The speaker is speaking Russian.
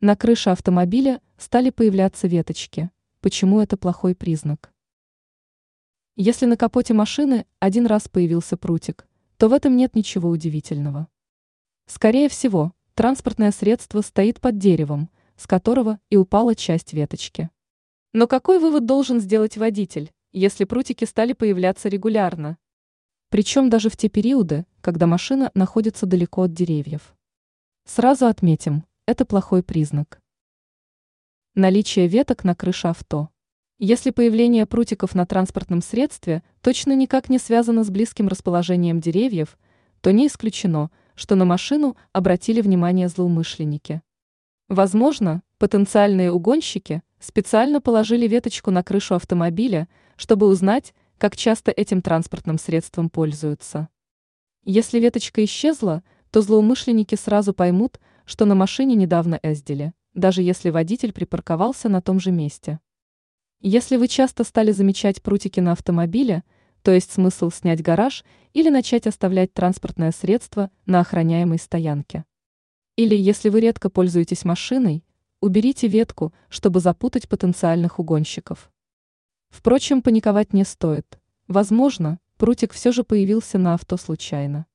На крыше автомобиля стали появляться веточки. Почему это плохой признак? Если на капоте машины один раз появился прутик, то в этом нет ничего удивительного. Скорее всего, транспортное средство стоит под деревом, с которого и упала часть веточки. Но какой вывод должен сделать водитель, если прутики стали появляться регулярно? Причем даже в те периоды, когда машина находится далеко от деревьев. Сразу отметим, это плохой признак. Наличие веток на крыше авто. Если появление прутиков на транспортном средстве точно никак не связано с близким расположением деревьев, то не исключено, что на машину обратили внимание злоумышленники. Возможно, потенциальные угонщики специально положили веточку на крышу автомобиля, чтобы узнать, как часто этим транспортным средством пользуются. Если веточка исчезла, то злоумышленники сразу поймут, что на машине недавно ездили, даже если водитель припарковался на том же месте. Если вы часто стали замечать прутики на автомобиле, то есть смысл снять гараж или начать оставлять транспортное средство на охраняемой стоянке. Или если вы редко пользуетесь машиной, уберите ветку, чтобы запутать потенциальных угонщиков. Впрочем, паниковать не стоит. Возможно, прутик все же появился на авто случайно.